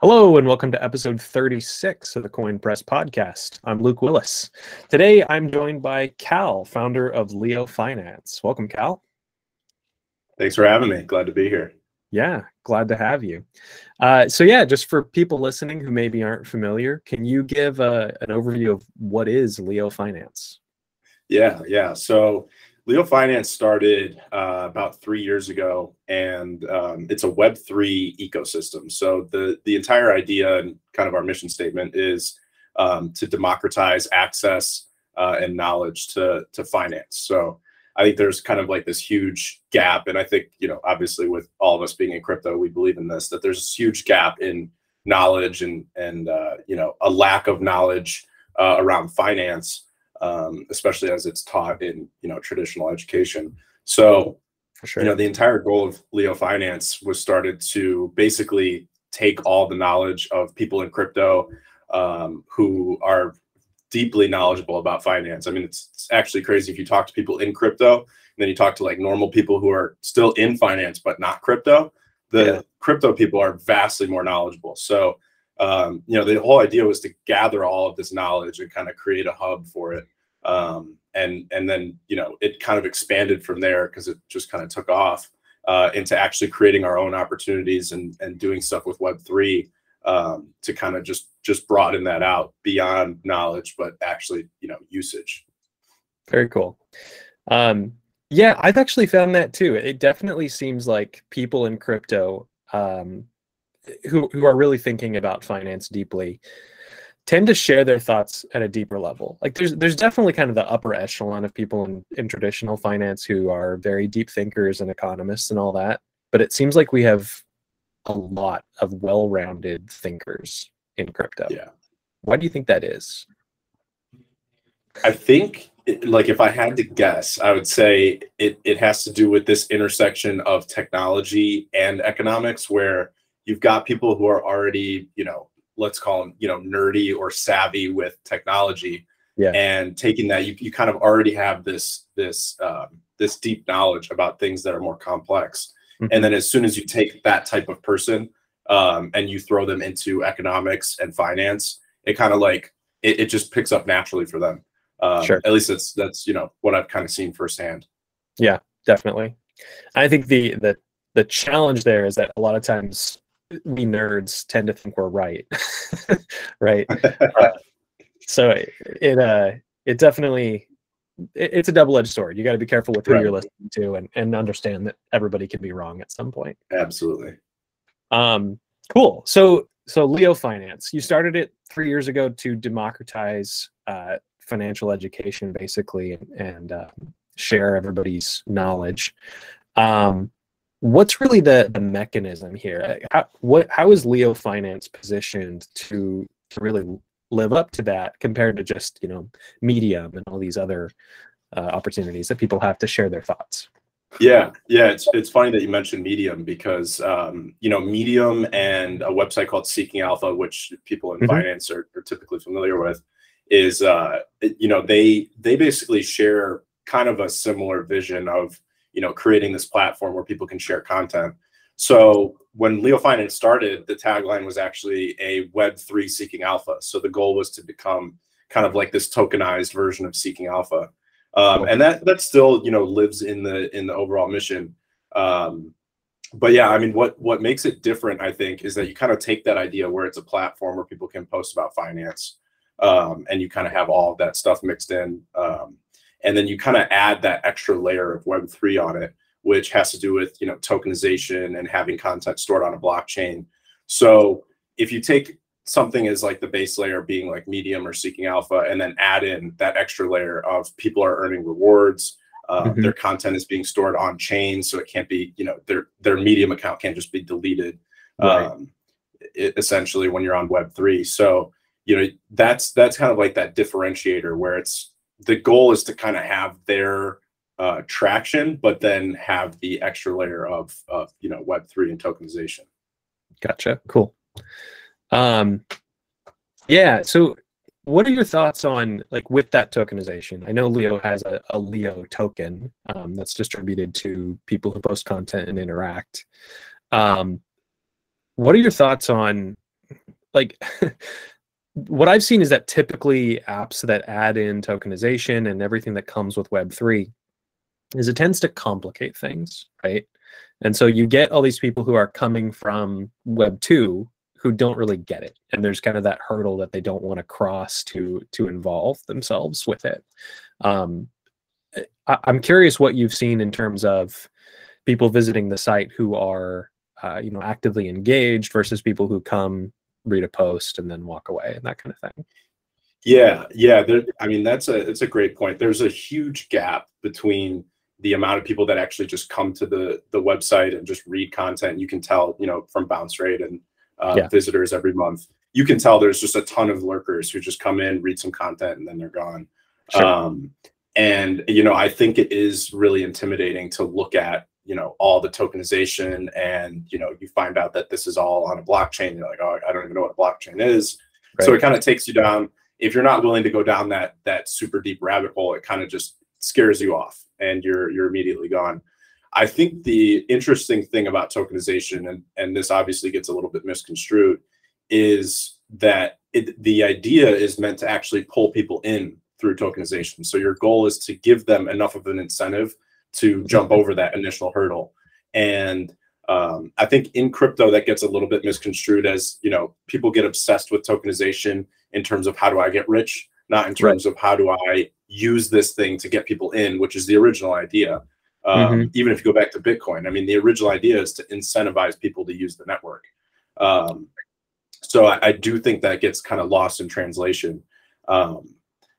Hello, and welcome to episode 36 of the Koin Press podcast. I'm Luke Willis. Today, I'm joined by Khal, founder of Leo Finance. Welcome, Khal. Thanks for having me. Glad to be here. Yeah, glad to have you. Uh, so, yeah, just for people listening who maybe aren't familiar, can you give uh, an overview of what is Leo Finance? Yeah, yeah. So, Leo Finance started uh, about three years ago, and um, it's a Web three ecosystem. So the the entire idea and kind of our mission statement is um, to democratize access uh, and knowledge to to finance. So I think there's kind of like this huge gap, and I think you know obviously with all of us being in crypto, we believe in this that there's this huge gap in knowledge and and uh, you know a lack of knowledge uh, around finance um, especially as it's taught in you know traditional education. So, sure. you know, the entire goal of Leo Finance was started to basically take all the knowledge of people in crypto um, who are deeply knowledgeable about finance. I mean, it's, it's, actually crazy if you talk to people in crypto and then you talk to like normal people who are still in finance but not crypto. The yeah. crypto people are vastly more knowledgeable. So um, you know, the whole idea was to gather all of this knowledge and kind of create a hub for it. Um, and and then you know it kind of expanded from there because it just kind of took off uh, into actually creating our own opportunities and and doing stuff with Web three um, to kind of just just broaden that out beyond knowledge, but actually you know usage. Very cool. Um, yeah, I've actually found that too. It definitely seems like people in crypto um, who who are really thinking about finance deeply tend to share their thoughts at a deeper level. Like there's there's definitely kind of the upper echelon of people in, in traditional finance who are very deep thinkers and economists and all that. But it seems like we have a lot of well-rounded thinkers in crypto. Yeah. Why do you think that is? I think like if I had to guess, I would say it it has to do with this intersection of technology and economics where you've got people who are already, you know, let's call them, you know, nerdy or savvy with technology. Yeah. And taking that, you, you kind of already have this this um, this deep knowledge about things that are more complex. Mm-hmm. And then as soon as you take that type of person um, and you throw them into economics and finance, it kind of like it, it, just picks up naturally for them. Um, sure. At least that's that's you know what I've kind of seen firsthand. Yeah, definitely. I think the the the challenge there is that a lot of times we nerds tend to think we're right, right? uh, so it uh it definitely it, it's a double-edged sword. You got to be careful with who right. you're listening to and and understand that everybody can be wrong at some point. Absolutely. Um, cool. So so Leo Finance, you started it three years ago to democratize uh, financial education, basically, and, and uh, share everybody's knowledge. Um, what's really the, the mechanism here? How, what, how is Leo Finance positioned to, to really live up to that compared to just, you know, Medium and all these other uh, opportunities that people have to share their thoughts? Yeah, yeah, it's it's funny that you mentioned Medium because um, you know Medium and a website called Seeking Alpha, which people in mm-hmm. finance are, are, typically familiar with, is uh, you know they they basically share kind of a similar vision of you know creating this platform where people can share content. So when leo finance started the tagline was actually a web3 seeking alpha. So the goal was to become kind of like this tokenized version of seeking alpha. Um, and that that still you know lives in the in the overall mission. Um, but yeah i mean what what makes it different i think is that you kind of take that idea where it's a platform where people can post about finance um, and you kind of have all of that stuff mixed in. Um, and then you kind of add that extra layer of web 3 on it which has to do with you know tokenization and having content stored on a blockchain so if you take something as like the base layer being like medium or seeking alpha and then add in that extra layer of people are earning rewards uh, mm-hmm. their content is being stored on chain so it can't be you know their their medium account can't just be deleted right. um, it, essentially when you're on web 3 so you know that's that's kind of like that differentiator where it's the goal is to kind of have their uh, traction, but then have the extra layer of, of you know Web three and tokenization. Gotcha. Cool. Um, yeah. So, what are your thoughts on like with that tokenization? I know Leo has a, a Leo token um, that's distributed to people who post content and interact. Um, what are your thoughts on like what I've seen is that typically apps that add in tokenization and everything that comes with Web3 is it tends to complicate things, right? And so you get all these people who are coming from Web 2 who don't really get it. And there's kind of that hurdle that they don't want to cross to to involve themselves with it. Um, I, am curious what you've seen in terms of people visiting the site who are uh, you know actively engaged versus people who come read a post and then walk away and that kind of thing. Yeah, yeah. There, I mean, that's a it's a great point. There's a huge gap between the amount of people that actually just come to the the website and just read content. You can tell, you know, from bounce rate and uh, yeah. visitors every month. You can tell there's just a ton of lurkers who just come in, read some content, and then they're gone. Sure. Um, and you know, I think it is really intimidating to look at you know all the tokenization and you know you find out that this is all on a blockchain you're like oh i don't even know what a blockchain is. Right. so it kind of takes you down. If you're not willing to go down that that super deep rabbit hole it kind of just scares you off and you're you're immediately gone. I think the interesting thing about tokenization and and this obviously gets a little bit misconstrued is that it, the idea is meant to actually pull people in through tokenization. So your goal is to give them enough of an incentive to jump over that initial hurdle. And um, I think in crypto that gets a little bit misconstrued as you know people get obsessed with tokenization in terms of how do I get rich, not in terms right. of how do I use this thing to get people in, which is the original idea. Um, mm-hmm. Even if you go back to Bitcoin, I mean the original idea is to incentivize people to use the network. Um, so I, I, do think that gets kind of lost in translation. Um,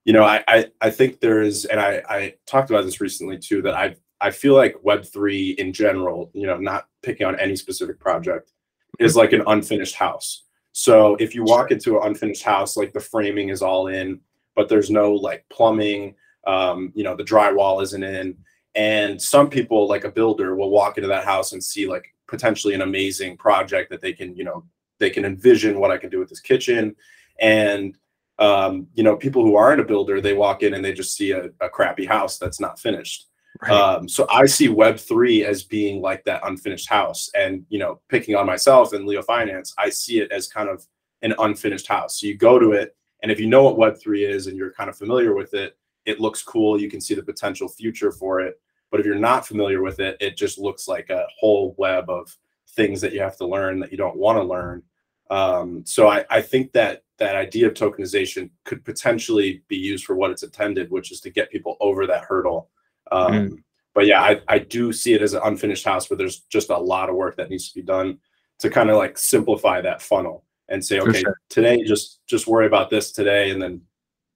you know, I, I, I think there is, and I, I talked about this recently too, that I I feel like Web3 in general, you know, not picking on any specific project, is like an unfinished house. So if you walk into an unfinished house, like the framing is all in, but there's no like plumbing, um, you know, the drywall isn't in. And some people, like a builder, will walk into that house and see like potentially an amazing project that they can, you know, they can envision what I can do with this kitchen. And um, you know, people who aren't a builder, they walk in and they just see a, a crappy house that's not finished. Right. Um, so I see Web three as being like that unfinished house, and you know, picking on myself and Leo Finance, I see it as kind of an unfinished house. So you go to it, and if you know what Web three is and you're kind of familiar with it, it looks cool. You can see the potential future for it. But if you're not familiar with it, it just looks like a whole web of things that you have to learn that you don't want to learn. Um, so I, I think that that idea of tokenization could potentially be used for what it's intended, which is to get people over that hurdle. Um, mm. But yeah, I, I do see it as an unfinished house where there's just a lot of work that needs to be done to kind of like simplify that funnel and say, okay, sure. today just just worry about this today, and then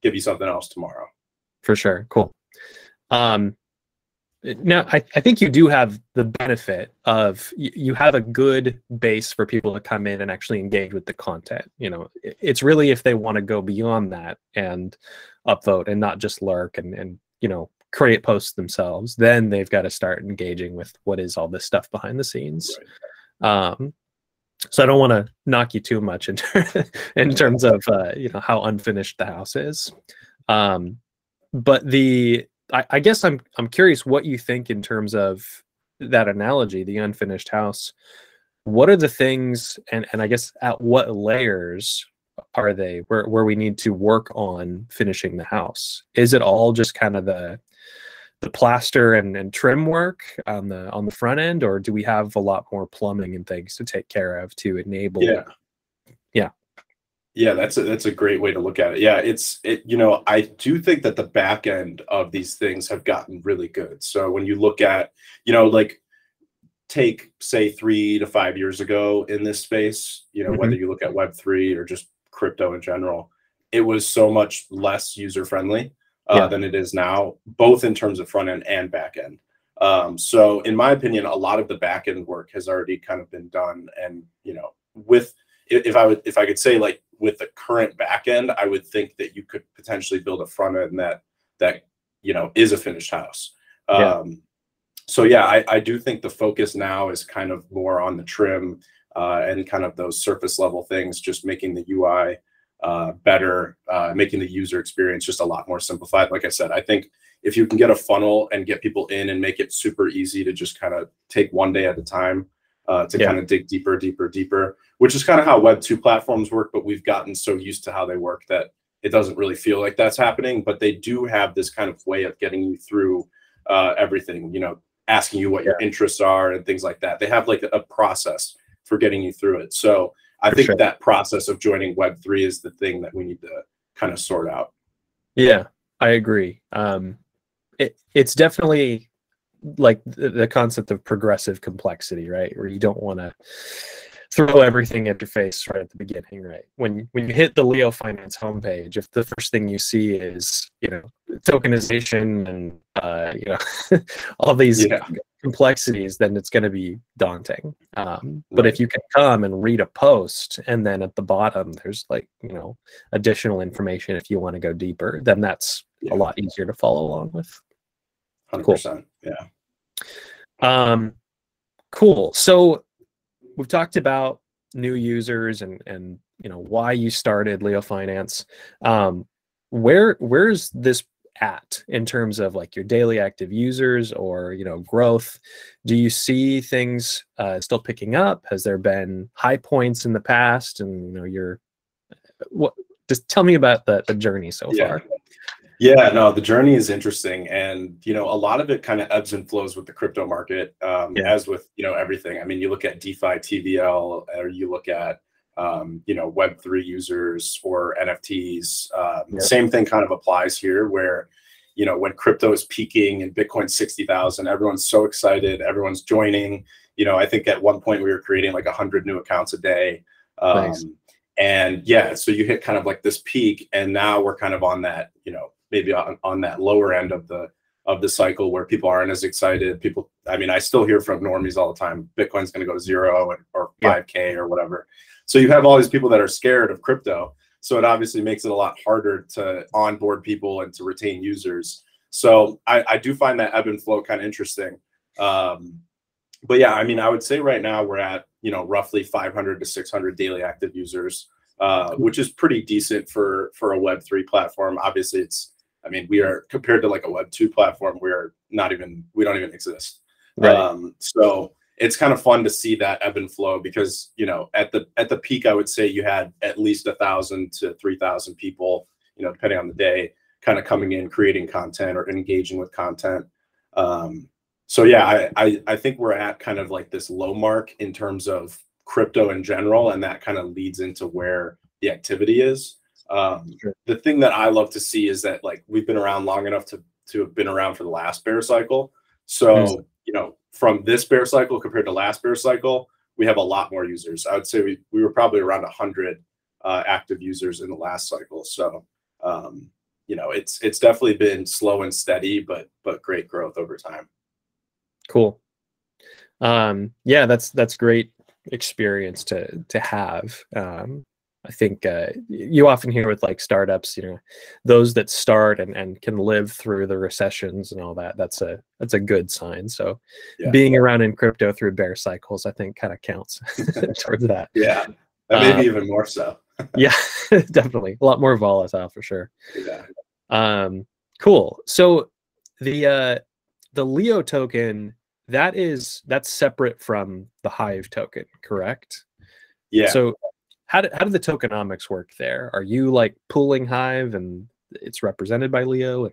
give you something else tomorrow. For sure, cool. Um, now I, I think you do have the benefit of you have a good base for people to come in and actually engage with the content you know? It's really if they want to go beyond that and upvote and not just lurk and, and you know create posts themselves then they've got to start engaging with what is all this stuff behind the scenes. Right. um, so i don't want to knock you too much in, in terms of uh, you know how unfinished the house is. Um, but the I, I guess I'm I'm curious what you think in terms of that analogy, the unfinished house. What are the things, and and I guess at what layers are they where where we need to work on finishing the house? Is it all just kind of the the plaster and, and trim work on the on the front end, or do we have a lot more plumbing and things to take care of to enable? Yeah. Yeah, that's a that's a great way to look at it. Yeah, it's it you know, I do think that the back end of these things have gotten really good. So when you look at, you know, like take say 3 to 5 years ago in this space, you know, mm-hmm. whether you look at web3 or just crypto in general, it was so much less user friendly uh, yeah. than it is now, both in terms of front end and back end. Um, so in my opinion, a lot of the back end work has already kind of been done and, you know, with if I would if I could say like with the current backend, I would think that you could potentially build a front end that that you know is a finished house. Yeah. Um, so yeah, I, I do think the focus now is kind of more on the trim uh, and kind of those surface level things, just making the UI uh, better, uh, making the user experience just a lot more simplified. Like I said, I think if you can get a funnel and get people in and make it super easy to just kind of take one day at a time, uh, to Yeah. kind of dig deeper, deeper, deeper, which is kind of how Web two platforms work. But we've gotten so used to how they work that it doesn't really feel like that's happening. But they do have this kind of way of getting you through uh, everything. You know, asking you what your interests are and things like that. They have like a process for getting you through it. So I For think sure. that process of joining Web three is the thing that we need to kind of sort out. Yeah, I agree. Um, it it's definitely like the, the concept of progressive complexity, right? Where you don't want to throw everything at your face right at the beginning, right? When when you hit the Leo Finance homepage, if the first thing you see is you know tokenization and uh, you know all these Yeah. complexities, then it's going to be daunting. Um, but if you can come and read a post, and then at the bottom there's like you know additional information if you want to go deeper, then that's Yeah. a lot easier to follow along with. Hundred Cool. percent. Yeah. Um, cool. So we've talked about new users and and you know why you started Leo Finance. Um, where where's this at in terms of like your daily active users or you know growth? Do you see things uh, still picking up? Has there been high points in the past? And you know your what? Just tell me about the the journey so Yeah. far. Yeah, no, the journey is interesting, and you know, a lot of it kind of ebbs and flows with the crypto market, um, Yeah. as with you know everything. I mean, you look at DeFi, TVL, or you look at um, you know Web three users or NFTs. Um, Yeah. Same thing kind of applies here, where you know when crypto is peaking and Bitcoin's sixty thousand, everyone's so excited, everyone's joining. You know, I think at one point we were creating like hundred new accounts a day. Um, Nice. and yeah so you hit kind of like this peak and now we're kind of on that you know maybe on, on that lower end of the of the cycle where people aren't as excited. People i mean i still hear from normies all the time bitcoin's going to go to zero and, or Yeah. 5k or whatever. So you have all these people that are scared of crypto. So it obviously makes it a lot harder to onboard people and to retain users. So i, I do find that ebb and flow kind of interesting. Um, but yeah, I mean, I would say right now we're at you know roughly 500 to 600 daily active users, uh, which is pretty decent for for a Web three platform. Obviously, it's I mean we are compared to like a Web two platform, we're not even we don't even exist. Right. Um, so it's kind of fun to see that ebb and flow because you know at the at the peak, I would say you had at least a thousand to three thousand people, you know, depending on the day, kind of coming in, creating content or engaging with content. Um, so yeah, I, I I think we're at kind of like this low mark in terms of crypto in general, and that kind of leads into where the activity is. Um, Sure. the thing that I love to see is that like we've been around long enough to to have been around for the last bear cycle. So you know, from this bear cycle compared to last bear cycle, we have a lot more users. I would say we we were probably around hundred uh, active users in the last cycle. So um, you know, it's it's definitely been slow and steady, but but great growth over time. cool um yeah that's that's great experience to to have um i think uh you often hear with like startups you know those that start and and can live through the recessions and all that that's a that's a good sign so Yeah. being around in crypto through bear cycles i think kind of counts towards that Yeah, maybe Uh, even more so. yeah definitely a lot more volatile for sure Yeah. um, cool. So the uh, the Leo token that is that's separate from the Hive token, correct? Yeah. So how do, how do the tokenomics work there? Are you like pooling Hive and it's represented by Leo?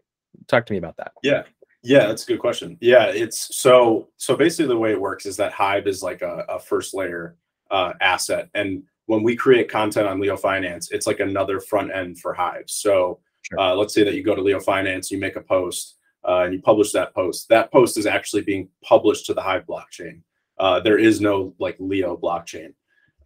Talk to me about that. Yeah. Yeah, that's a good question. Yeah, it's so so basically the way it works is that Hive is like a, a first layer uh, asset, and when we create content on Leo Finance, it's like another front end for Hive. So Sure. uh, let's say that you go to Leo Finance, you make a post, uh, and you publish that post. That post is actually being published to the Hive blockchain. Uh, there is no like Leo blockchain.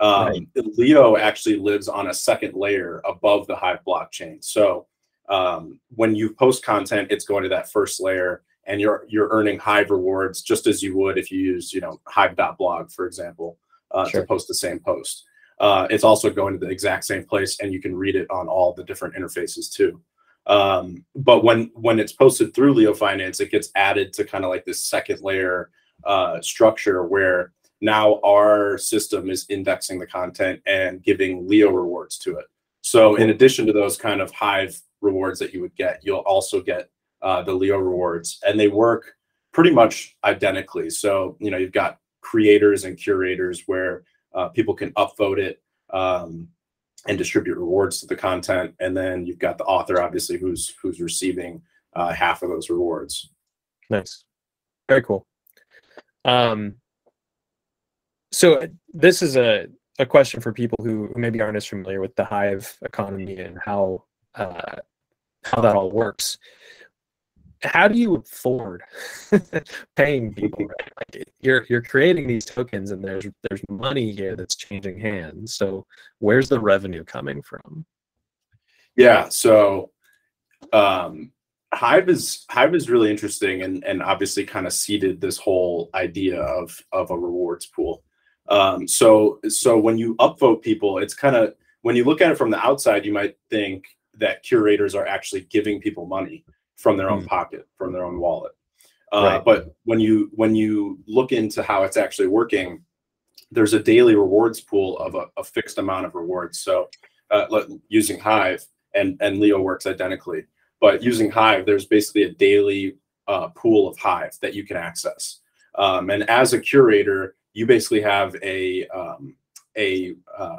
Um, Right. Leo actually lives on a second layer above the Hive blockchain. So um, when you post content, it's going to that first layer, and you're you're earning Hive rewards just as you would if you use you know Hive.blog for example uh, Sure. to post the same post. Uh, it's also going to the exact same place, and you can read it on all the different interfaces too. Um, but when when it's posted through Leo Finance, it gets added to kind of like this second layer uh, structure where now our system is indexing the content and giving Leo rewards to it. So in addition to those kind of Hive rewards that you would get, you'll also get uh, the Leo rewards, and they work pretty much identically. So you know you've got creators and curators where uh, people can upvote it um, and distribute rewards to the content. And then you've got the author, obviously, who's who's receiving uh, half of those rewards. Nice, very cool. Um, so uh, this is a a question for people who maybe aren't as familiar with the Hive economy and how uh, how that all works. How do you afford paying people right? like you're you're creating these tokens and there's there's money here that's changing hands. So where's the revenue coming from? Yeah so um hive is hive is really interesting and and obviously kind of seeded this whole idea of of a rewards pool um so so when you upvote people it's kind of when you look at it from the outside you might think that curators are actually giving people money from their own mm. pocket, from their own wallet. Uh, right. But when you when you look into how it's actually working, there's a daily rewards pool of a, a fixed amount of rewards. So uh, using Hive and and Leo works identically, but using Hive, there's basically a daily uh, pool of Hive that you can access. Um, and as a curator, you basically have a um, a, uh,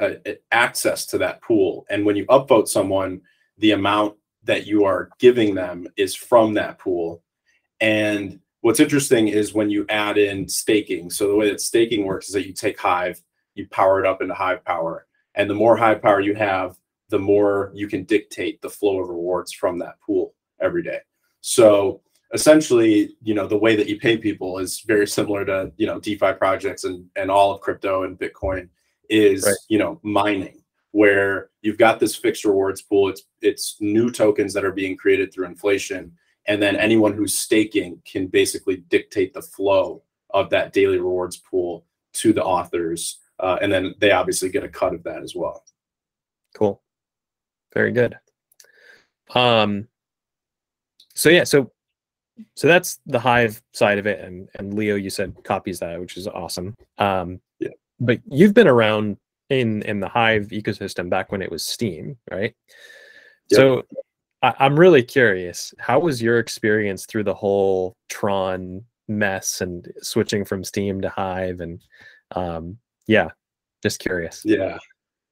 a, a access to that pool. And when you upvote someone, the amount that you are giving them is from that pool. And what's interesting is when you add in staking. So the way that staking works is that you take Hive, you power it up into Hive power, and the more Hive power you have, the more you can dictate the flow of rewards from that pool every day. So essentially, you know, the way that you pay people is very similar to, you know, DeFi projects and, and all of crypto and Bitcoin is, right. you know, mining where you've got this fixed rewards pool. It's it's new tokens that are being created through inflation, and then anyone who's staking can basically dictate the flow of that daily rewards pool to the authors, uh, and then they obviously get a cut of that as well. Cool, very good. Um, so yeah, so so that's the Hive side of it, and and Leo, you said copies that, which is awesome. Um, yeah, but you've been around in in the Hive ecosystem back when it was Steem right? Yep. So I, I'm really curious. How was your experience through the whole Tron mess and switching from Steem to Hive? And um, yeah, just curious. Yeah,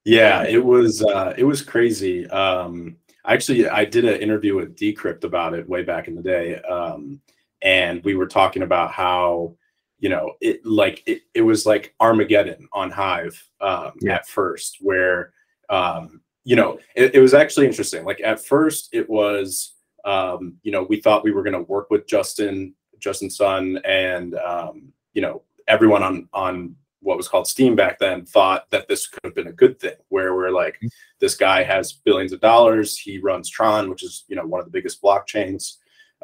yeah, it was uh, it was crazy. Um, actually, I did an interview with Decrypt about it way back in the day, um, and we were talking about how you know it like it, it was like armageddon on hive um, yeah. at first where um, you know it, it, was actually interesting like at first it was um, you know we thought we were going to work with justin justin sun and um, you know everyone on on what was called Steem back then thought that this could have been a good thing where we're like mm-hmm. this guy has billions of dollars he runs tron which is you know one of the biggest blockchains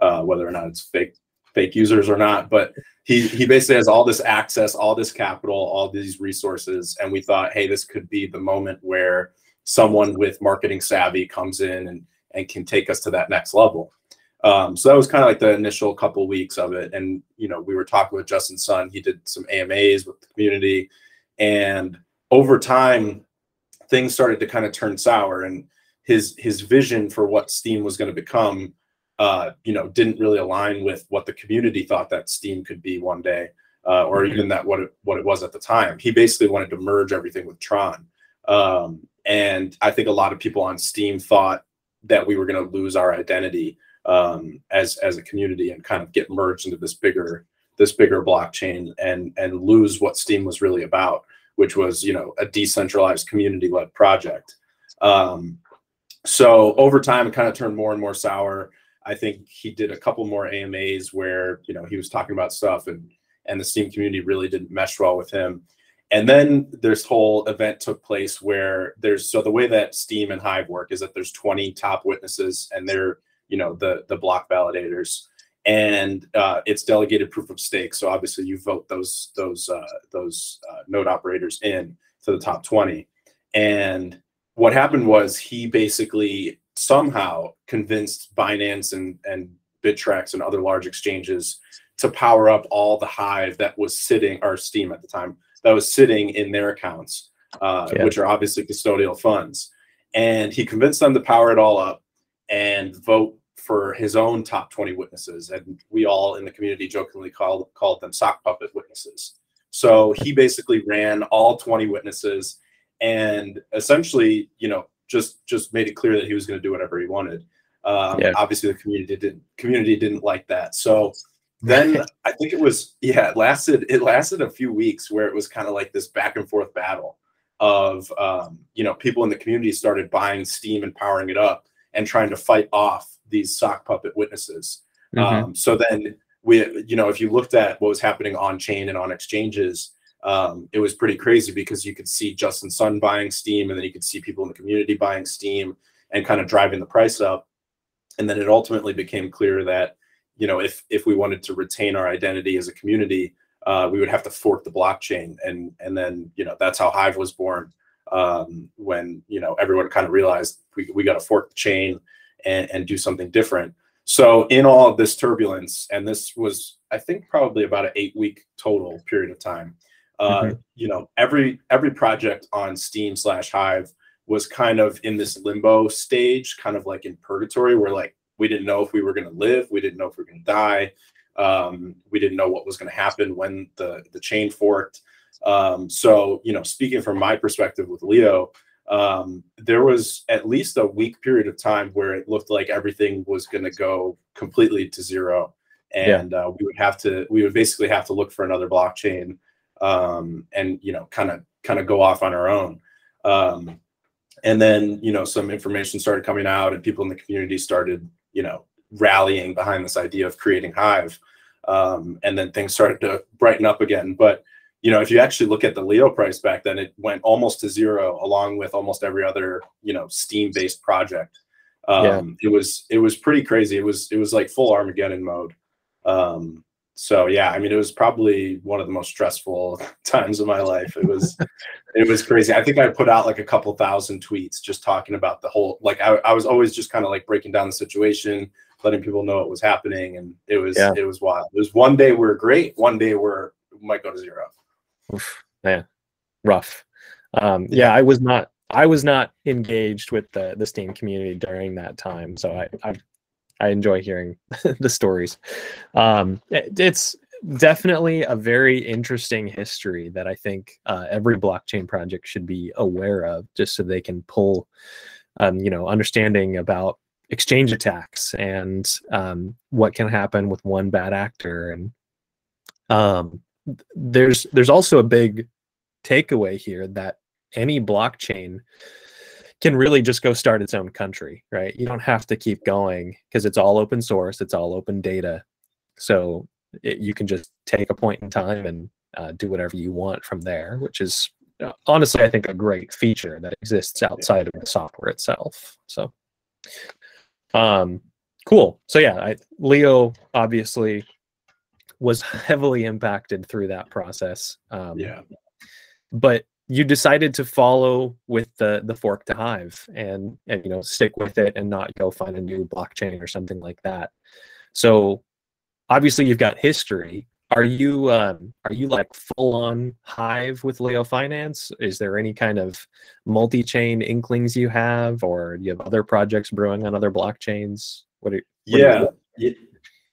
uh, whether or not it's fake fake users or not, but he he basically has all this access, all this capital, all these resources, and we thought, hey, this could be the moment where someone with marketing savvy comes in and and can take us to that next level. Um, so that was kind of like the initial couple weeks of it, and you know we were talking with Justin Sun. He did some AMAs with the community, and over time, things started to kind of turn sour, and his his vision for what Steem was going to become uh, you know, didn't really align with what the community thought that Steem could be one day, uh, or mm-hmm. even that what it, what it was at the time. He basically wanted to merge everything with Tron, um, and I think a lot of people on Steem thought that we were going to lose our identity um, as as a community and kind of get merged into this bigger this bigger blockchain and and lose what Steem was really about, which was you know a decentralized community led project. Um, so over time, it kind of turned more and more sour. I think he did a couple more AMAs where you know he was talking about stuff and and the Steem community really didn't mesh well with him. And then this whole event took place where there's so the way that Steem and Hive work is that there's 20 top witnesses and they're you know the the block validators and uh, it's delegated proof of stake. So obviously you vote those those uh, those uh, node operators in to the top 20. And what happened was he basically somehow convinced Binance and, and Bittrex and other large exchanges to power up all the Hive that was sitting, or Steem at the time, that was sitting in their accounts, uh, yeah. which are obviously custodial funds. And he convinced them to power it all up and vote for his own top 20 witnesses. And we all in the community jokingly called, called them sock puppet witnesses. So he basically ran all 20 witnesses and essentially, you know, just just made it clear that he was going to do whatever he wanted. Um, yeah. Obviously, the community didn't community didn't like that. So then I think it was yeah, it lasted it lasted a few weeks where it was kind of like this back and forth battle of um, you know people in the community started buying Steem and powering it up and trying to fight off these sock puppet witnesses. Mm-hmm. Um, so then we you know if you looked at what was happening on chain and on exchanges um, it was pretty crazy because you could see Justin Sun buying Steem, and then you could see people in the community buying Steem and kind of driving the price up. And then it ultimately became clear that, you know, if if we wanted to retain our identity as a community, uh, we would have to fork the blockchain, and and then you know that's how Hive was born. Um, when you know everyone kind of realized we we got to fork the chain and, and do something different. So in all of this turbulence, and this was I think probably about an eight week total period of time uh, mm-hmm. you know every every project on Steem slash hive was kind of in this limbo stage kind of like in purgatory where like we didn't know if we were going to live we didn't know if we were going to die um, we didn't know what was going to happen when the the chain forked um, so you know speaking from my perspective with leo um, there was at least a week period of time where it looked like everything was going to go completely to zero. And yeah. uh, we would have to we would basically have to look for another blockchain um, and you know kind of kind of go off on our own. Um, and then you know some information started coming out and people in the community started you know rallying behind this idea of creating hive. Um, and then things started to brighten up again. But you know if you actually look at the leo price back then it went almost to zero along with almost every other you know steem based project um, yeah. it was it was pretty crazy. It was it was like full armageddon mode. Um, so yeah i mean it was probably one of the most stressful times of my life. It was it was crazy. I think i put out like a couple thousand tweets just talking about the whole like i, I was always just kind of like breaking down the situation letting people know what was happening and it was yeah. it was wild. It was one day we're great one day we're might go to zero Oof, man rough um yeah i was not i was not engaged with the the Steem community during that time so i i I enjoy hearing the stories. Um, it, it's definitely a very interesting history that I think uh, every blockchain project should be aware of, just so they can pull, um, you know, understanding about exchange attacks and um, what can happen with one bad actor. And um, there's there's also a big takeaway here that any blockchain can really just go start its own country, right? You don't have to keep going because it's all open source, it's all open data. So it, you can just take a point in time and uh, do whatever you want from there, which is uh, honestly, I think, a great feature that exists outside of the software itself. So, um, cool. So yeah, I, Leo obviously was heavily impacted through that process. Um, yeah. But you decided to follow with the the fork to hive and and you know stick with it and not go find a new blockchain or something like that. So obviously you've got history. Are you um, are you like full on hive with leo finance? Is there any kind of multi-chain inklings you have or do you have other projects brewing on other blockchains? What are, what yeah. are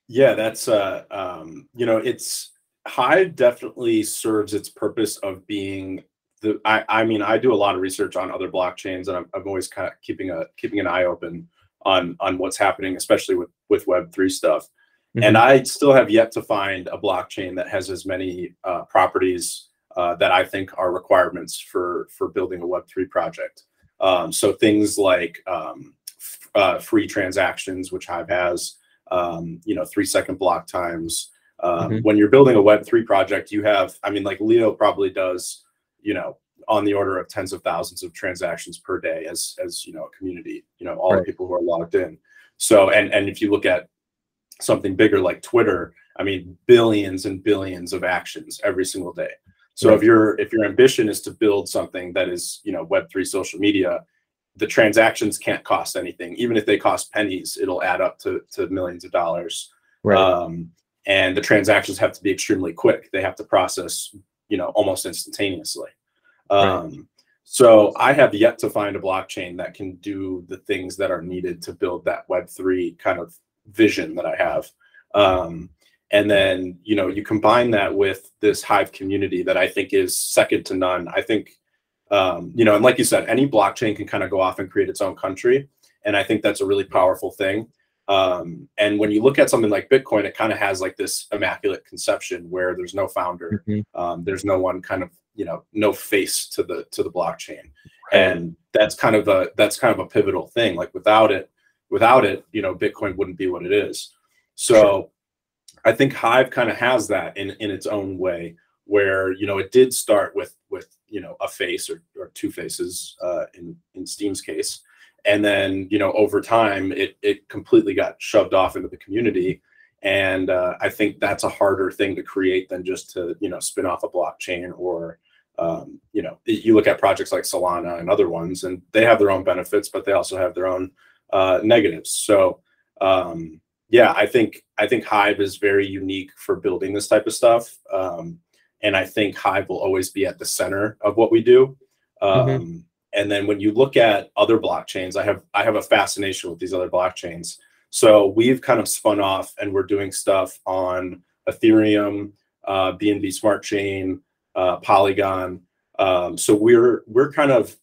yeah that's uh um you know it's hive definitely serves its purpose of being the I, I mean I do a lot of research on other blockchains and I'm, I'm always kind of keeping a keeping an eye open on on what's happening especially with with web3 stuff mm-hmm. and i still have yet to find a blockchain that has as many uh, properties uh, that i think are requirements for for building a web3 project um, so things like um, f- uh, free transactions which hive has um, you know three second block times um, mm-hmm. when you're building a web3 project you have i mean like leo probably does you know on the order of tens of thousands of transactions per day as as you know a community you know all right. the people who are logged in so and and if you look at something bigger like twitter i mean billions and billions of actions every single day so right. if your if your ambition is to build something that is you know web3 social media the transactions can't cost anything even if they cost pennies it'll add up to, to millions of dollars right. um, and the transactions have to be extremely quick they have to process you know almost instantaneously. Um, right. So I have yet to find a blockchain that can do the things that are needed to build that Web three kind of vision that I have. Um, and then you know you combine that with this hive community that i think is second to none i think um, you know and like you said any blockchain can kind of go off and create its own country and i think that's a really powerful thing. Um, and when you look at something like bitcoin it kind of has like this immaculate conception where there's no founder mm-hmm. um, there's no one kind of you know no face to the to the blockchain. Right. and that's kind of a that's kind of a pivotal thing like without it without it you know bitcoin wouldn't be what it is. So I think Hive kind of has that in in its own way, where you know it did start with with you know a face or, or two faces uh, in in Steem's case, and then you know over time it it completely got shoved off into the community, and uh, I think that's a harder thing to create than just to you know spin off a blockchain or um, you know you look at projects like Solana and other ones, and they have their own benefits, but they also have their own uh, negatives. So um, yeah, I think I think Hive is very unique for building this type of stuff, um, and I think Hive will always be at the center of what we do. Um, mm-hmm. And then when you look at other blockchains, I have I have a fascination with these other blockchains. So we've kind of spun off, and we're doing stuff on Ethereum, uh, BNB Smart Chain, uh, Polygon. Um, so we're we're kind of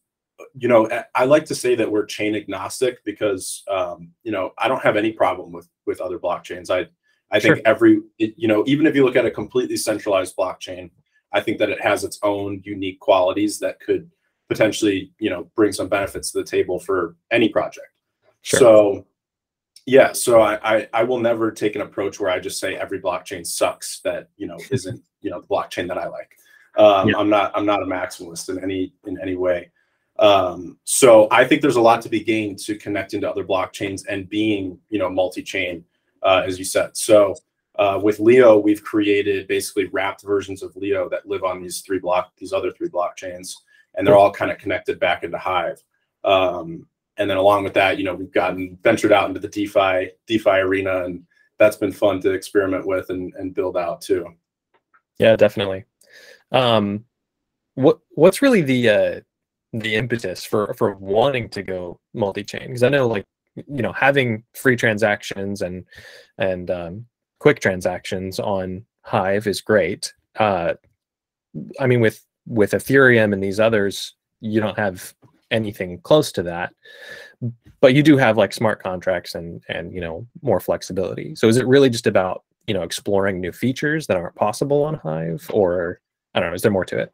you know, I like to say that we're chain agnostic because, um, you know, I don't have any problem with with other blockchains. I I sure. think every, it, you know, even if you look at a completely centralized blockchain, I think that it has its own unique qualities that could potentially, you know, bring some benefits to the table for any project. Sure. So, yeah, so I, I I will never take an approach where I just say every blockchain sucks that you know isn't you know the blockchain that I like. Um, yeah. I'm not I'm not a maximalist in any in any way. Um, so I think there's a lot to be gained to connecting to other blockchains and being, you know, multi-chain, uh, as you said. So uh, with Leo, we've created basically wrapped versions of Leo that live on these three block, these other three blockchains, and they're all kind of connected back into Hive. Um, and then along with that, you know, we've gotten ventured out into the DeFi DeFi arena, and that's been fun to experiment with and, and build out too. Yeah, definitely. Um, what what's really the uh, the impetus for for wanting to go multi-chain because i know like you know having free transactions and and um, quick transactions on hive is great. Uh i mean with with ethereum and these others you don't have anything close to that. But you do have like smart contracts and and you know more flexibility. So is it really just about you know exploring new features that aren't possible on hive? Or i don't know is there more to it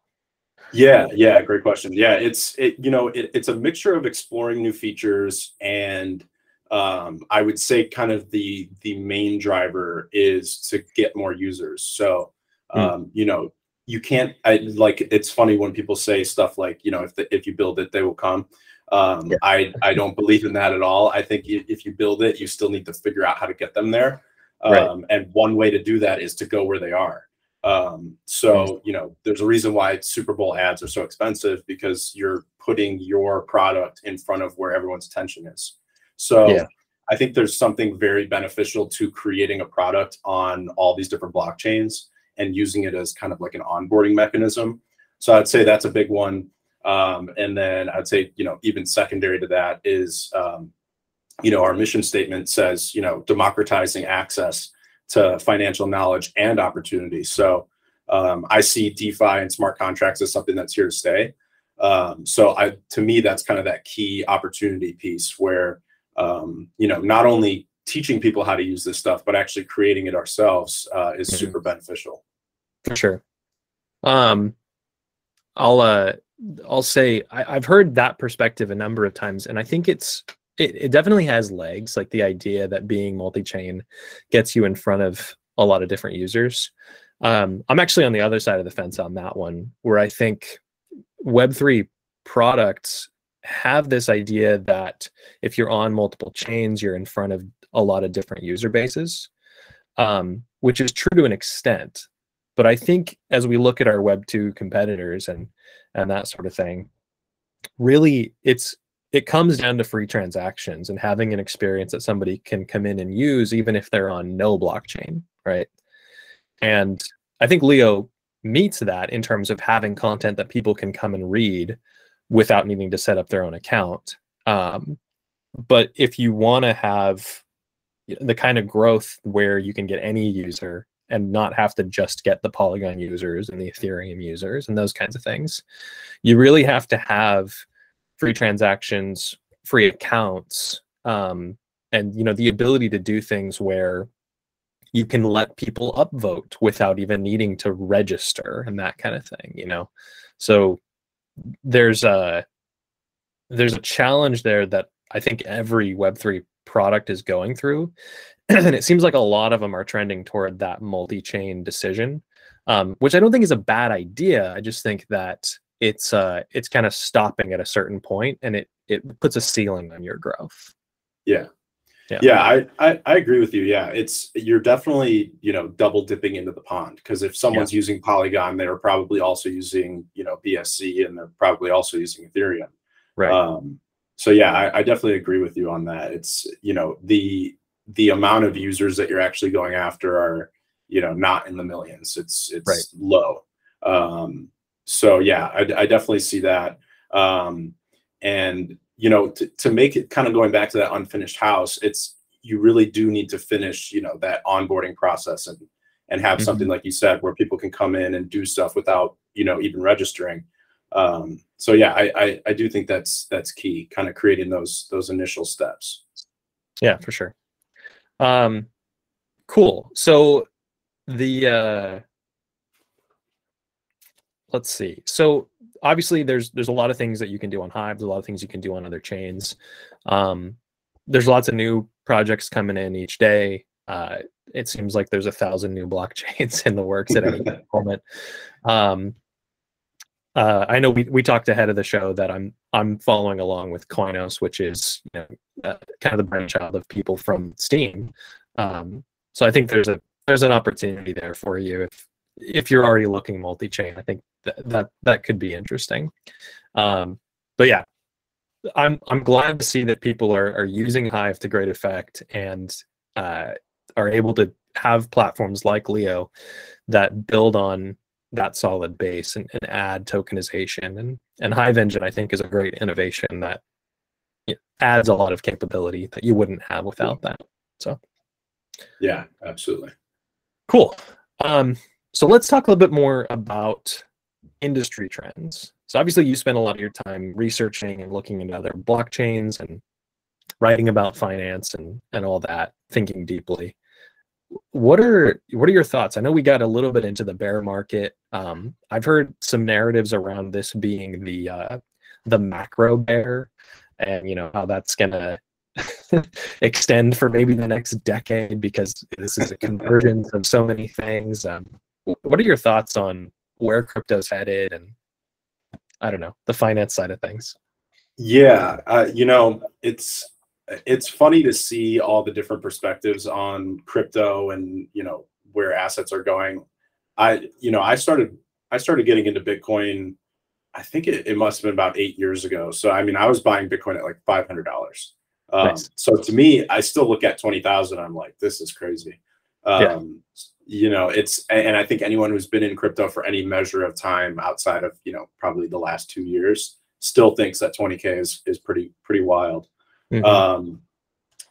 yeah, yeah, great question. Yeah, it's it you know it, it's a mixture of exploring new features and um, I would say kind of the the main driver is to get more users. So hmm. um, mm. you know you can't I like it's funny when people say stuff like you know if the, if you build it they will come. Um, yeah. I I don't believe in that at all. I think if you build it you still need to figure out how to get them there. Right. Um, and one way to do that is to go where they are. Um, so you know, there's a reason why Super Bowl ads are so expensive because you're putting your product in front of where everyone's attention is. So yeah. I think there's something very beneficial to creating a product on all these different blockchains and using it as kind of like an onboarding mechanism. So I'd say that's a big one. Um, and then I'd say, you know, even secondary to that is, um, you know, our mission statement says, you know, democratizing access to financial knowledge and opportunity. So um, I see DeFi and smart contracts as something that's here to stay. Um, so I, to me, that's kind of that key opportunity piece where, um, you know, not only teaching people how to use this stuff, but actually creating it ourselves uh, is mm-hmm. super beneficial. For sure. Um, I'll uh, I'll say I, have heard that perspective a number of times, and I think it's it, it definitely has legs like the idea that being multi-chain gets you in front of a lot of different users. Um, i'm actually on the other side of the fence on that one where i think web3 products have this idea that if you're on multiple chains you're in front of a lot of different user bases um, which is true to an extent. But i think as we look at our web 2 competitors and and that sort of thing really it's it comes down to free transactions and having an experience that somebody can come in and use even if they're on no blockchain right and i think leo meets that in terms of having content that people can come and read without needing to set up their own account um, but if you want to have the kind of growth where you can get any user and not have to just get the Polygon users and the Ethereum users and those kinds of things. You really have to have free transactions, free accounts, um, and you know the ability to do things where you can let people upvote without even needing to register and that kind of thing. You know, so there's a there's a challenge there that I think every Web3 product is going through. and it seems like a lot of them are trending toward that multi chain decision, um, which I don't think is a bad idea. I just think that it's uh, it's kind of stopping at a certain point and it, it puts a ceiling on your growth. Yeah. Yeah. yeah, I, I, I agree with you. Yeah, it's you're definitely you know double dipping into the pond because if someone's yeah. using Polygon, they're probably also using you know BSC and they're probably also using Ethereum. Right. Um, so yeah, I, I definitely agree with you on that. It's you know the the amount of users that you're actually going after are you know not in the millions. It's it's right. low. Um, so yeah, I, I definitely see that. Um, and you know to, to make it kind of going back to that unfinished house, it's you really do need to finish you know that onboarding process and and have mm-hmm. something like you said where people can come in and do stuff without you know even registering um, so yeah, I, I, I do think that's that's key, kind of creating those those initial steps. Yeah, for sure. Um, cool. So the uh, let's see. So obviously, there's there's a lot of things that you can do on Hive. There's a lot of things you can do on other chains. Um, there's lots of new projects coming in each day. Uh, it seems like there's a thousand new blockchains in the works at any moment. Um, uh, I know we, we talked ahead of the show that I'm I'm following along with Koinos, which is you know, uh, kind of the brainchild of people from Steem. Um, so I think there's a there's an opportunity there for you if if you're already looking multi-chain. I think that that, that could be interesting. Um, but yeah, I'm I'm glad to see that people are are using Hive to great effect and uh, are able to have platforms like Leo that build on that solid base and, and add tokenization and and Hive Engine I think is a great innovation that adds a lot of capability that you wouldn't have without that. So yeah, absolutely. Cool. Um, so let's talk a little bit more about industry trends. So obviously you spend a lot of your time researching and looking into other blockchains and writing about finance and and all that, thinking deeply what are what are your thoughts? I know we got a little bit into the bear market. Um, I've heard some narratives around this being the uh, the macro bear, and you know how that's gonna extend for maybe the next decade because this is a convergence of so many things. Um, what are your thoughts on where crypto's headed and I don't know the finance side of things? Yeah, uh, you know it's it's funny to see all the different perspectives on crypto and you know where assets are going i you know i started i started getting into bitcoin i think it, it must have been about eight years ago so i mean i was buying bitcoin at like $500 um, nice. so to me i still look at 20000 i'm like this is crazy um, yeah. You know it's and i think anyone who's been in crypto for any measure of time outside of you know probably the last two years still thinks that 20k is is pretty pretty wild Mm-hmm. Um,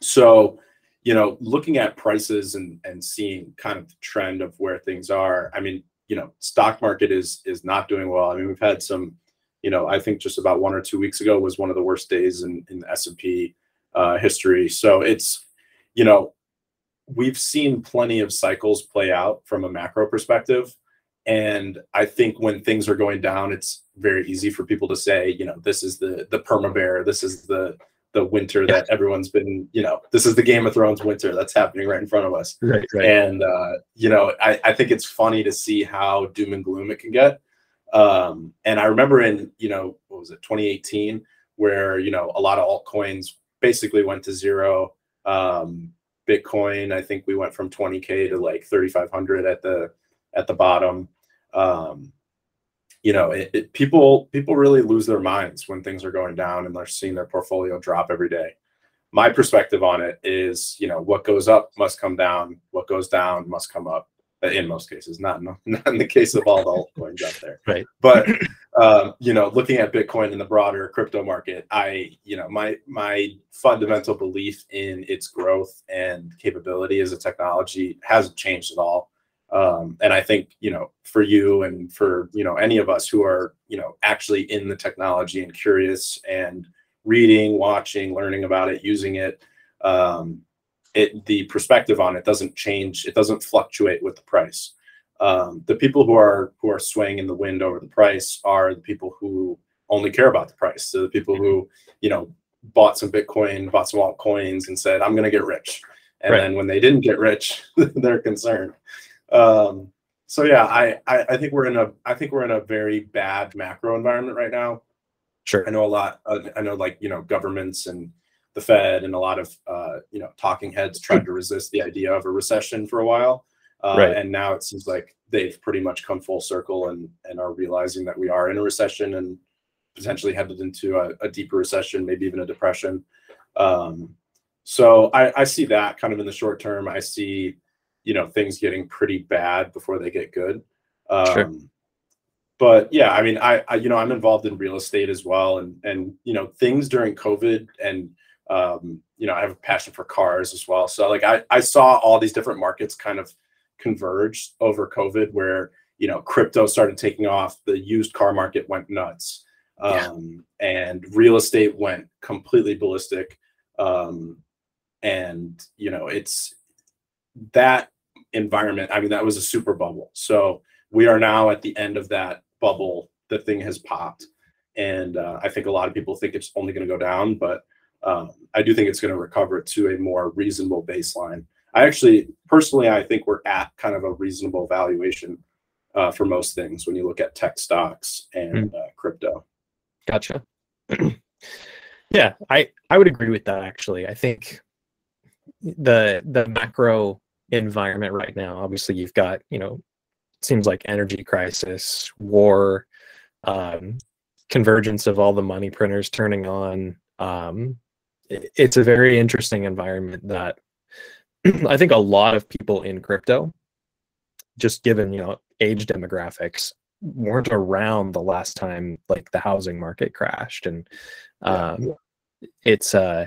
so, you know, looking at prices and and seeing kind of the trend of where things are. I mean, you know, stock market is is not doing well. I mean, we've had some, you know, I think just about one or two weeks ago was one of the worst days in in the S and P uh, history. So it's, you know, we've seen plenty of cycles play out from a macro perspective. And I think when things are going down, it's very easy for people to say, you know, this is the the perma bear, this is the the winter yeah. that everyone's been, you know, this is the Game of Thrones winter that's happening right in front of us. Right, right. And uh, you know, I, I think it's funny to see how doom and gloom it can get. Um, and I remember in, you know, what was it, 2018, where you know a lot of altcoins basically went to zero. Um, Bitcoin, I think we went from 20k to like 3,500 at the at the bottom. Um, you know, it, it, people people really lose their minds when things are going down and they're seeing their portfolio drop every day. My perspective on it is, you know, what goes up must come down. What goes down must come up. In most cases, not in, not in the case of all the altcoins out there. Right. But um, you know, looking at Bitcoin in the broader crypto market, I, you know, my my fundamental belief in its growth and capability as a technology hasn't changed at all. Um, and I think you know for you and for you know any of us who are you know actually in the technology and curious and reading, watching, learning about it, using it, um, it the perspective on it doesn't change. It doesn't fluctuate with the price. Um, the people who are who are swaying in the wind over the price are the people who only care about the price. So the people who you know bought some Bitcoin, bought some altcoins, and said, "I'm going to get rich." And right. then when they didn't get rich, they're concerned. Um, so yeah, I, I, I think we're in a I think we're in a very bad macro environment right now. Sure. I know a lot. Uh, I know like you know governments and the Fed and a lot of uh, you know talking heads tried to resist the idea of a recession for a while, uh, right. and now it seems like they've pretty much come full circle and and are realizing that we are in a recession and potentially headed into a, a deeper recession, maybe even a depression. Um, so I, I see that kind of in the short term. I see you know things getting pretty bad before they get good. Um, sure. But yeah, I mean, I, I you know I'm involved in real estate as well, and and you know things during COVID and um, you know I have a passion for cars as well. So like I I saw all these different markets kind of converge over COVID, where you know crypto started taking off, the used car market went nuts, um, yeah. and real estate went completely ballistic. Um, and you know it's that environment. I mean, that was a super bubble. So we are now at the end of that bubble. The thing has popped. And uh, I think a lot of people think it's only going to go down, but um, I do think it's going to recover to a more reasonable baseline. I actually, personally, I think we're at kind of a reasonable valuation uh, for most things when you look at tech stocks and mm. uh, crypto. Gotcha. yeah, I I would agree with that. Actually, I think the the macro environment right now. Obviously, you've got you know seems like energy crisis, war, um, convergence of all the money printers turning on. Um, it's a very interesting environment that I think a lot of people in crypto, just given you know age demographics, weren't around the last time like the housing market crashed, and um, yeah. it's uh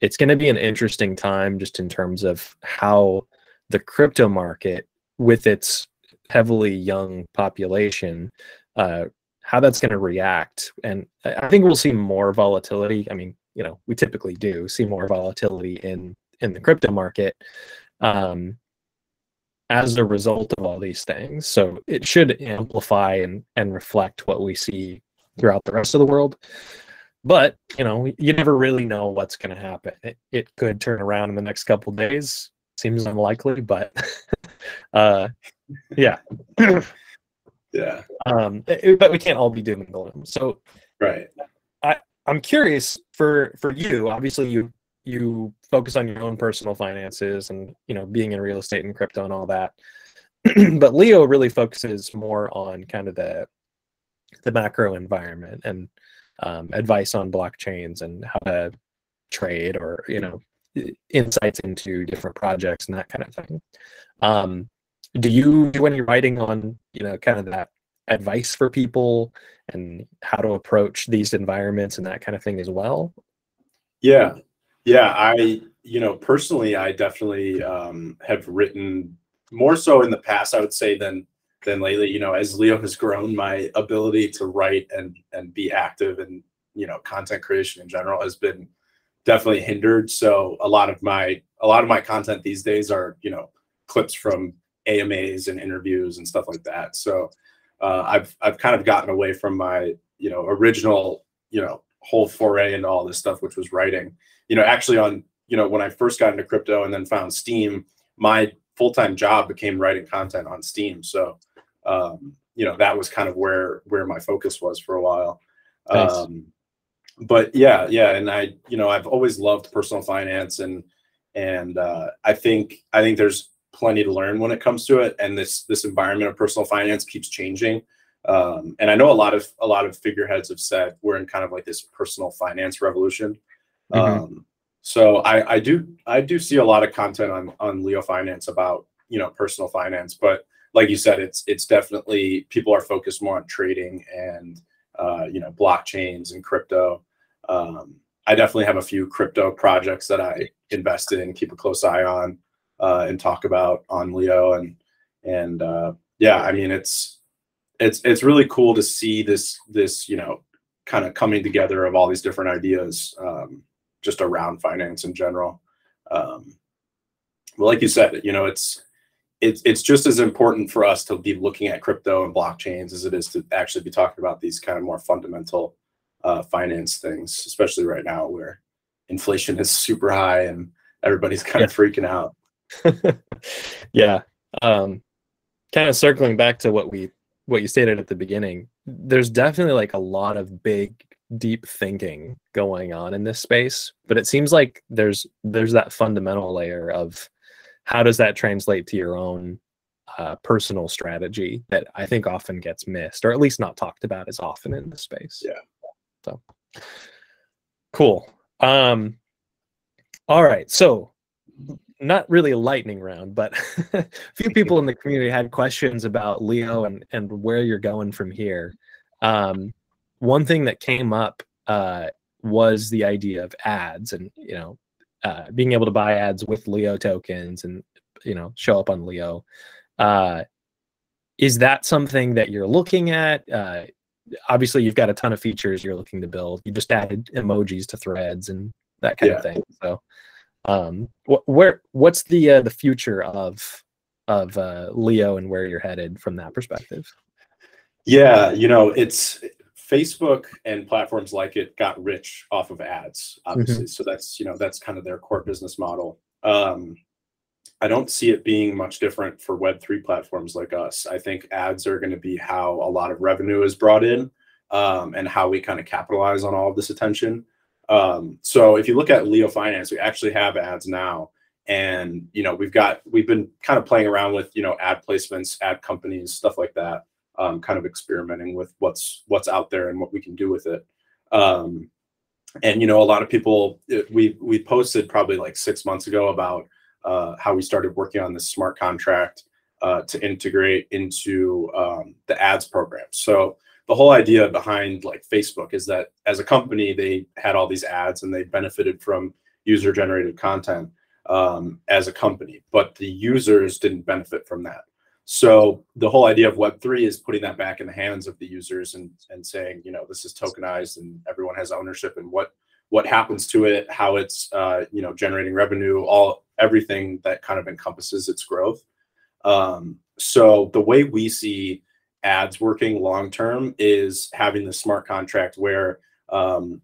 it's going to be an interesting time just in terms of how the crypto market with its heavily young population uh, how that's going to react. And i think we'll see more volatility. I mean you know we typically do see more volatility in in the crypto market um, as a result of all these things so it should amplify and and reflect what we see throughout the rest of the world but you know you never really know what's going to happen it, it could turn around in the next couple days seems unlikely, but uh, yeah, yeah. Um, it, but we can't all be doom and gloom. So, right. I'm curious for for you. Obviously, you you focus on your own personal finances and you know being in real estate and crypto and all that. but Leo really focuses more on kind of the the macro environment and um, advice on blockchains and how to trade or you know insights into different projects and that kind of thing. Um, do you do any writing on you know kind of that advice for people and how to approach these environments and that kind of thing as well? Yeah, yeah. I you know personally, I definitely um, have written more so in the past. I would say than than lately. You know, as Leo has grown, my ability to write and and be active and you know content creation in general has been definitely hindered. So a lot of my a lot of my content these days are you know clips from AMAs and interviews and stuff like that. So uh, I've I've kind of gotten away from my you know original you know whole foray into all this stuff, which was writing. You know, actually on you know when I first got into crypto and then found Steem, my full time job became writing content on Steem. So um, you know that was kind of where where my focus was for a while. Nice. Um, but yeah, yeah, and I, you know, I've always loved personal finance, and and uh, I think I think there's plenty to learn when it comes to it, and this this environment of personal finance keeps changing. Um, and I know a lot of a lot of figureheads have said we're in kind of like this personal finance revolution. Mm-hmm. Um, so I, I do I do see a lot of content on on Leo Finance about you know personal finance, but like you said, it's it's definitely people are focused more on trading and uh, you know, blockchains and crypto. Um, I definitely have a few crypto projects that I invest in, keep a close eye on, uh, and talk about on Leo. And and uh, yeah, I mean it's it's it's really cool to see this this you know kind of coming together of all these different ideas um, just around finance in general. Um, well, like you said, you know, it's it's it's just as important for us to be looking at crypto and blockchains as it is to actually be talking about these kind of more fundamental uh, finance things, especially right now where inflation is super high and everybody's kind yeah. of freaking out. yeah. Um, kind of circling back to what we what you stated at the beginning, there's definitely like a lot of big deep thinking going on in this space, but it seems like there's there's that fundamental layer of how does that translate to your own uh, personal strategy that I think often gets missed, or at least not talked about as often in the space. Yeah. So cool. Um, all right. So not really a lightning round, but a few people in the community had questions about Leo and, and where you're going from here. Um, one thing that came up uh, was the idea of ads and, you know, uh, being able to buy ads with Leo tokens and, you know, show up on Leo. Uh, is that something that you're looking at? Uh, obviously, you've got a ton of features you're looking to build. You just added emojis to threads and that kind yeah. of thing. So, um, wh- where what's the uh, the future of of uh, Leo and where you're headed from that perspective? Yeah, you know, it's Facebook and platforms like it got rich off of ads, obviously. Mm-hmm. So that's you know that's kind of their core business model. Um, I don't see it being much different for Web three platforms like us. I think ads are going to be how a lot of revenue is brought in, um, and how we kind of capitalize on all of this attention. Um, so if you look at Leo Finance, we actually have ads now, and you know we've got we've been kind of playing around with you know ad placements, ad companies, stuff like that, um, kind of experimenting with what's what's out there and what we can do with it. Um, and you know a lot of people we we posted probably like six months ago about uh, how we started working on this smart contract uh, to integrate into um, the ads program. So the whole idea behind like Facebook is that as a company, they had all these ads and they benefited from user generated content um, as a company, but the users didn't benefit from that. So the whole idea of Web3 is putting that back in the hands of the users and, and saying, you know, this is tokenized and everyone has ownership and what what happens to it, how it's uh, you know generating revenue, all everything that kind of encompasses its growth. Um, so the way we see ads working long term is having the smart contract where um,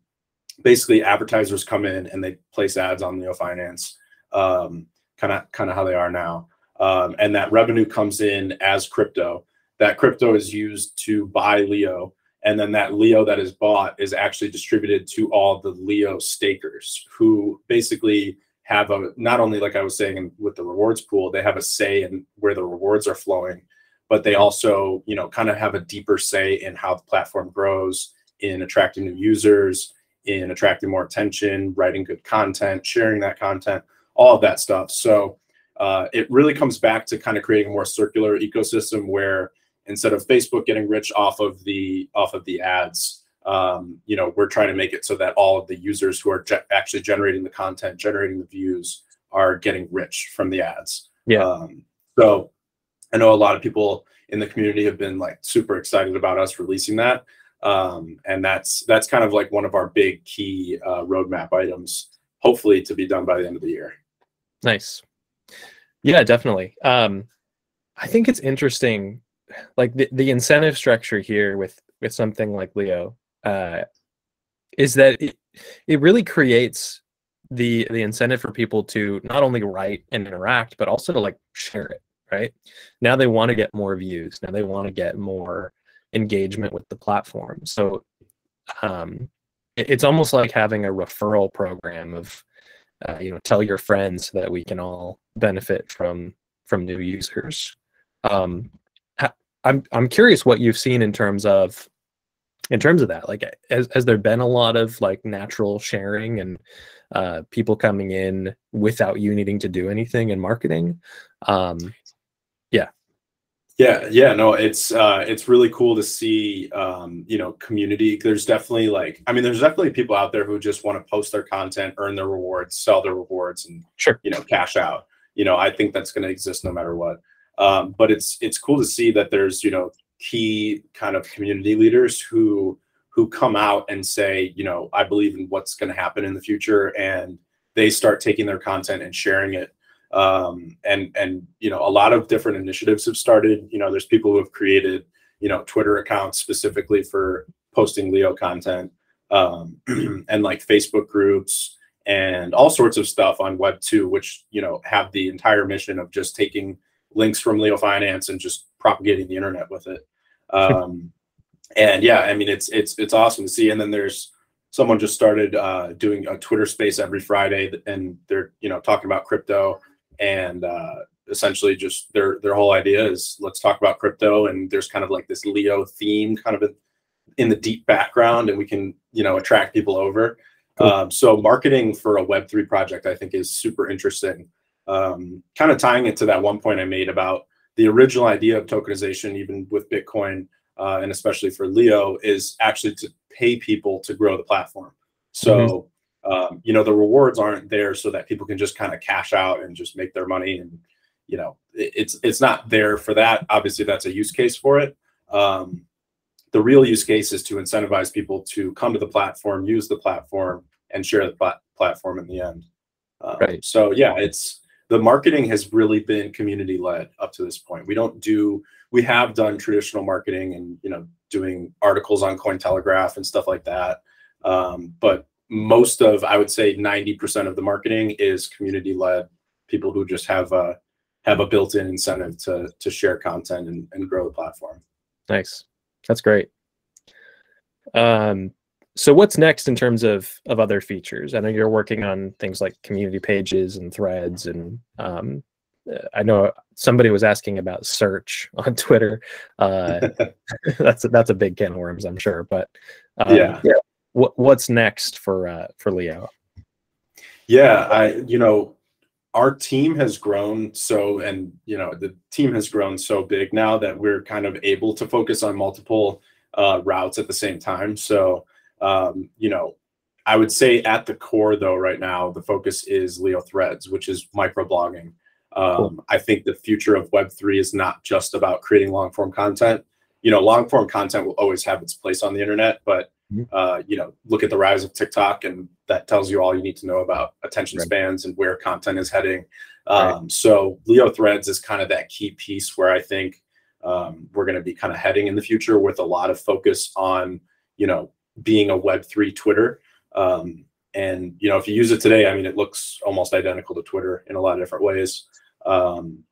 basically advertisers come in and they place ads on Leo Finance, kind of kind of how they are now, um, and that revenue comes in as crypto. That crypto is used to buy Leo, and then that Leo that is bought is actually distributed to all the Leo stakers who basically have a not only like I was saying with the rewards pool, they have a say in where the rewards are flowing but they also you know kind of have a deeper say in how the platform grows in attracting new users in attracting more attention writing good content sharing that content all of that stuff. So uh, it really comes back to kind of creating a more circular ecosystem where instead of facebook getting rich off of the off of the ads um, you know we're trying to make it so that all of the users who are ge- actually generating the content generating the views are getting rich from the ads. Yeah. Um, so I know a lot of people in the community have been like super excited about us releasing that. Um, and that's that's kind of like one of our big key uh, roadmap items, hopefully to be done by the end of the year. Nice. Yeah, definitely. Um, I think it's interesting, like the, the incentive structure here with with something like Leo, uh, is that it, it really creates the the incentive for people to not only write and interact, but also to like share it right? Now they want to get more views. Now they want to get more engagement with the platform. So um, it, it's almost like having a referral program of, uh, you know, tell your friends so that we can all benefit from from new users. Um, I'm I'm curious what you've seen in terms of in terms of that. Like, has has there been a lot of like natural sharing and uh, people coming in without you needing to do anything in marketing? Um, yeah yeah no it's uh it's really cool to see um you know community. There's definitely like i mean there's definitely people out there who just want to post their content earn their rewards sell their rewards and sure. you know cash out. You know i think that's going to exist no matter what. Um, but it's it's cool to see that there's you know key kind of community leaders who who come out and say, you know, I believe in what's going to happen in the future, and they start taking their content and sharing it. Um, and and you know, a lot of different initiatives have started. You know, there's people who have created you know Twitter accounts specifically for posting Leo content, um, and like Facebook groups and all sorts of stuff on Web two, which you know have the entire mission of just taking links from Leo Finance and just propagating the internet with it. Um, and yeah, I mean it's it's it's awesome to see. And then there's someone just started uh, doing a Twitter space every Friday, and they're you know talking about crypto and uh, essentially just their their whole idea is let's talk about crypto and there's kind of like this Leo theme kind of in the deep background and we can you know attract people over. Cool. Um, so marketing for a Web three project I think is super interesting. Um, kind of tying it to that one point I made about the original idea of tokenization, even with Bitcoin uh, and especially for Leo, is actually to pay people to grow the platform. So, mm-hmm. Um, you know, the rewards aren't there so that people can just kind of cash out and just make their money. And, you know, it, it's it's not there for that. Obviously, that's a use case for it. Um, the real use case is to incentivize people to come to the platform, use the platform, and share the plat- platform in the end. Um, right. So yeah, it's the marketing has really been community led up to this point. We don't do we have done traditional marketing and you know doing articles on Cointelegraph and stuff like that. Um, but most of I would say 90% of the marketing is community led people who just have a have a built-in incentive to to share content and, and grow the platform. Nice. That's great. Um so what's next in terms of of other features? I know you're working on things like community pages and threads and um I know somebody was asking about search on Twitter. Uh, that's that's a big can of worms, I'm sure. But um, yeah, yeah. What, what's next for uh, for Leo? Yeah, I you know our team has grown so, and you know the team has grown so big now that we're kind of able to focus on multiple uh, routes at the same time. So um, you know, I would say at the core though, right now the focus is Leo Threads, which is microblogging. Um, cool. I think the future of Web3 is not just about creating long form content. You know, long form content will always have its place on the internet, but. Uh, you know, look at the rise of TikTok, and that tells you all you need to know about attention right. spans and where content is heading. Um, right. So, Leo Threads is kind of that key piece where I think um, we're going to be kind of heading in the future with a lot of focus on, you know, being a Web3 Twitter. Um, and you know, if you use it today, I mean, it looks almost identical to Twitter in a lot of different ways. Um,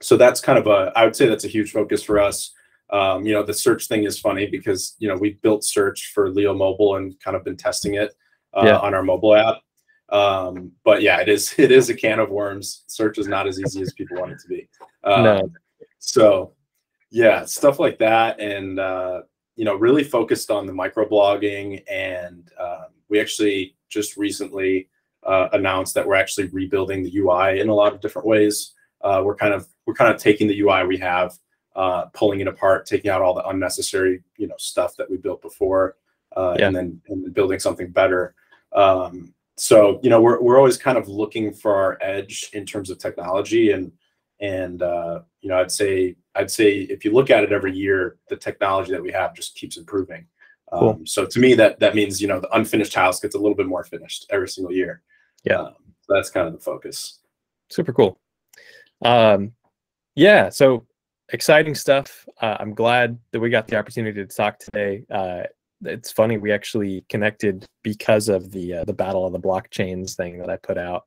so that's kind of a, I would say that's a huge focus for us. Um, you know, the search thing is funny because, you know, we built search for Leo Mobile and kind of been testing it uh, yeah. on our mobile app. Um, but yeah, it is, it is a can of worms. Search is not as easy as people want it to be. Um, no. So yeah, stuff like that. And, uh, you know, really focused on the microblogging. And um, we actually just recently uh, announced that we're actually rebuilding the UI in a lot of different ways. Uh, we're kind of we're kind of taking the UI we have, uh, pulling it apart, taking out all the unnecessary you know stuff that we built before, uh, yeah. and then and then building something better. Um, so you know we're we're always kind of looking for our edge in terms of technology and and uh, you know I'd say I'd say if you look at it every year, the technology that we have just keeps improving. Cool. Um, so to me, that that means you know the unfinished house gets a little bit more finished every single year. Yeah, um, so that's kind of the focus. Super cool. Um, yeah, so exciting stuff. Uh, I'm glad that we got the opportunity to talk today. Uh, it's funny we actually connected because of the uh, the battle of the blockchains thing that I put out,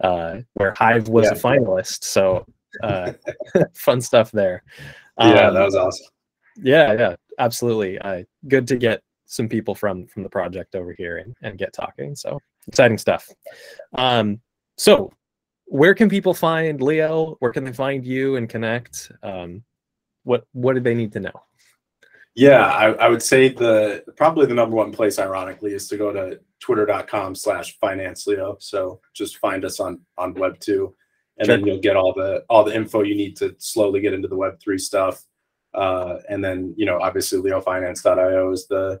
uh, where Hive was yeah. a finalist. So uh, fun stuff there. yeah, that um, was awesome. Yeah, yeah, absolutely. Uh, good to get some people from from the project over here and, and get talking. So exciting stuff. Um, so where can people find Leo? Where can they find you and connect? Um, what what do they need to know? Yeah, I, I, would say the probably the number one place, ironically, is to go to twitter.com slash finance Leo. So just find us on on web two and sure. then you'll get all the all the info you need to slowly get into the web three stuff. Uh, and then you know obviously leofinance.io is the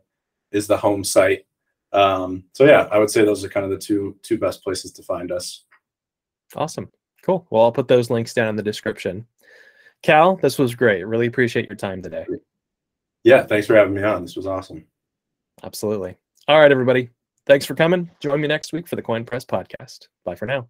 is the home site um, so yeah, I would say those are kind of the two two best places to find us. Awesome. Cool. Well, I'll put those links down in the description. Khal, this was great. Really appreciate your time today. Yeah, thanks for having me on. This was awesome. Absolutely. All right, everybody. Thanks for coming. Join me next week for the Koin Press podcast. Bye for now.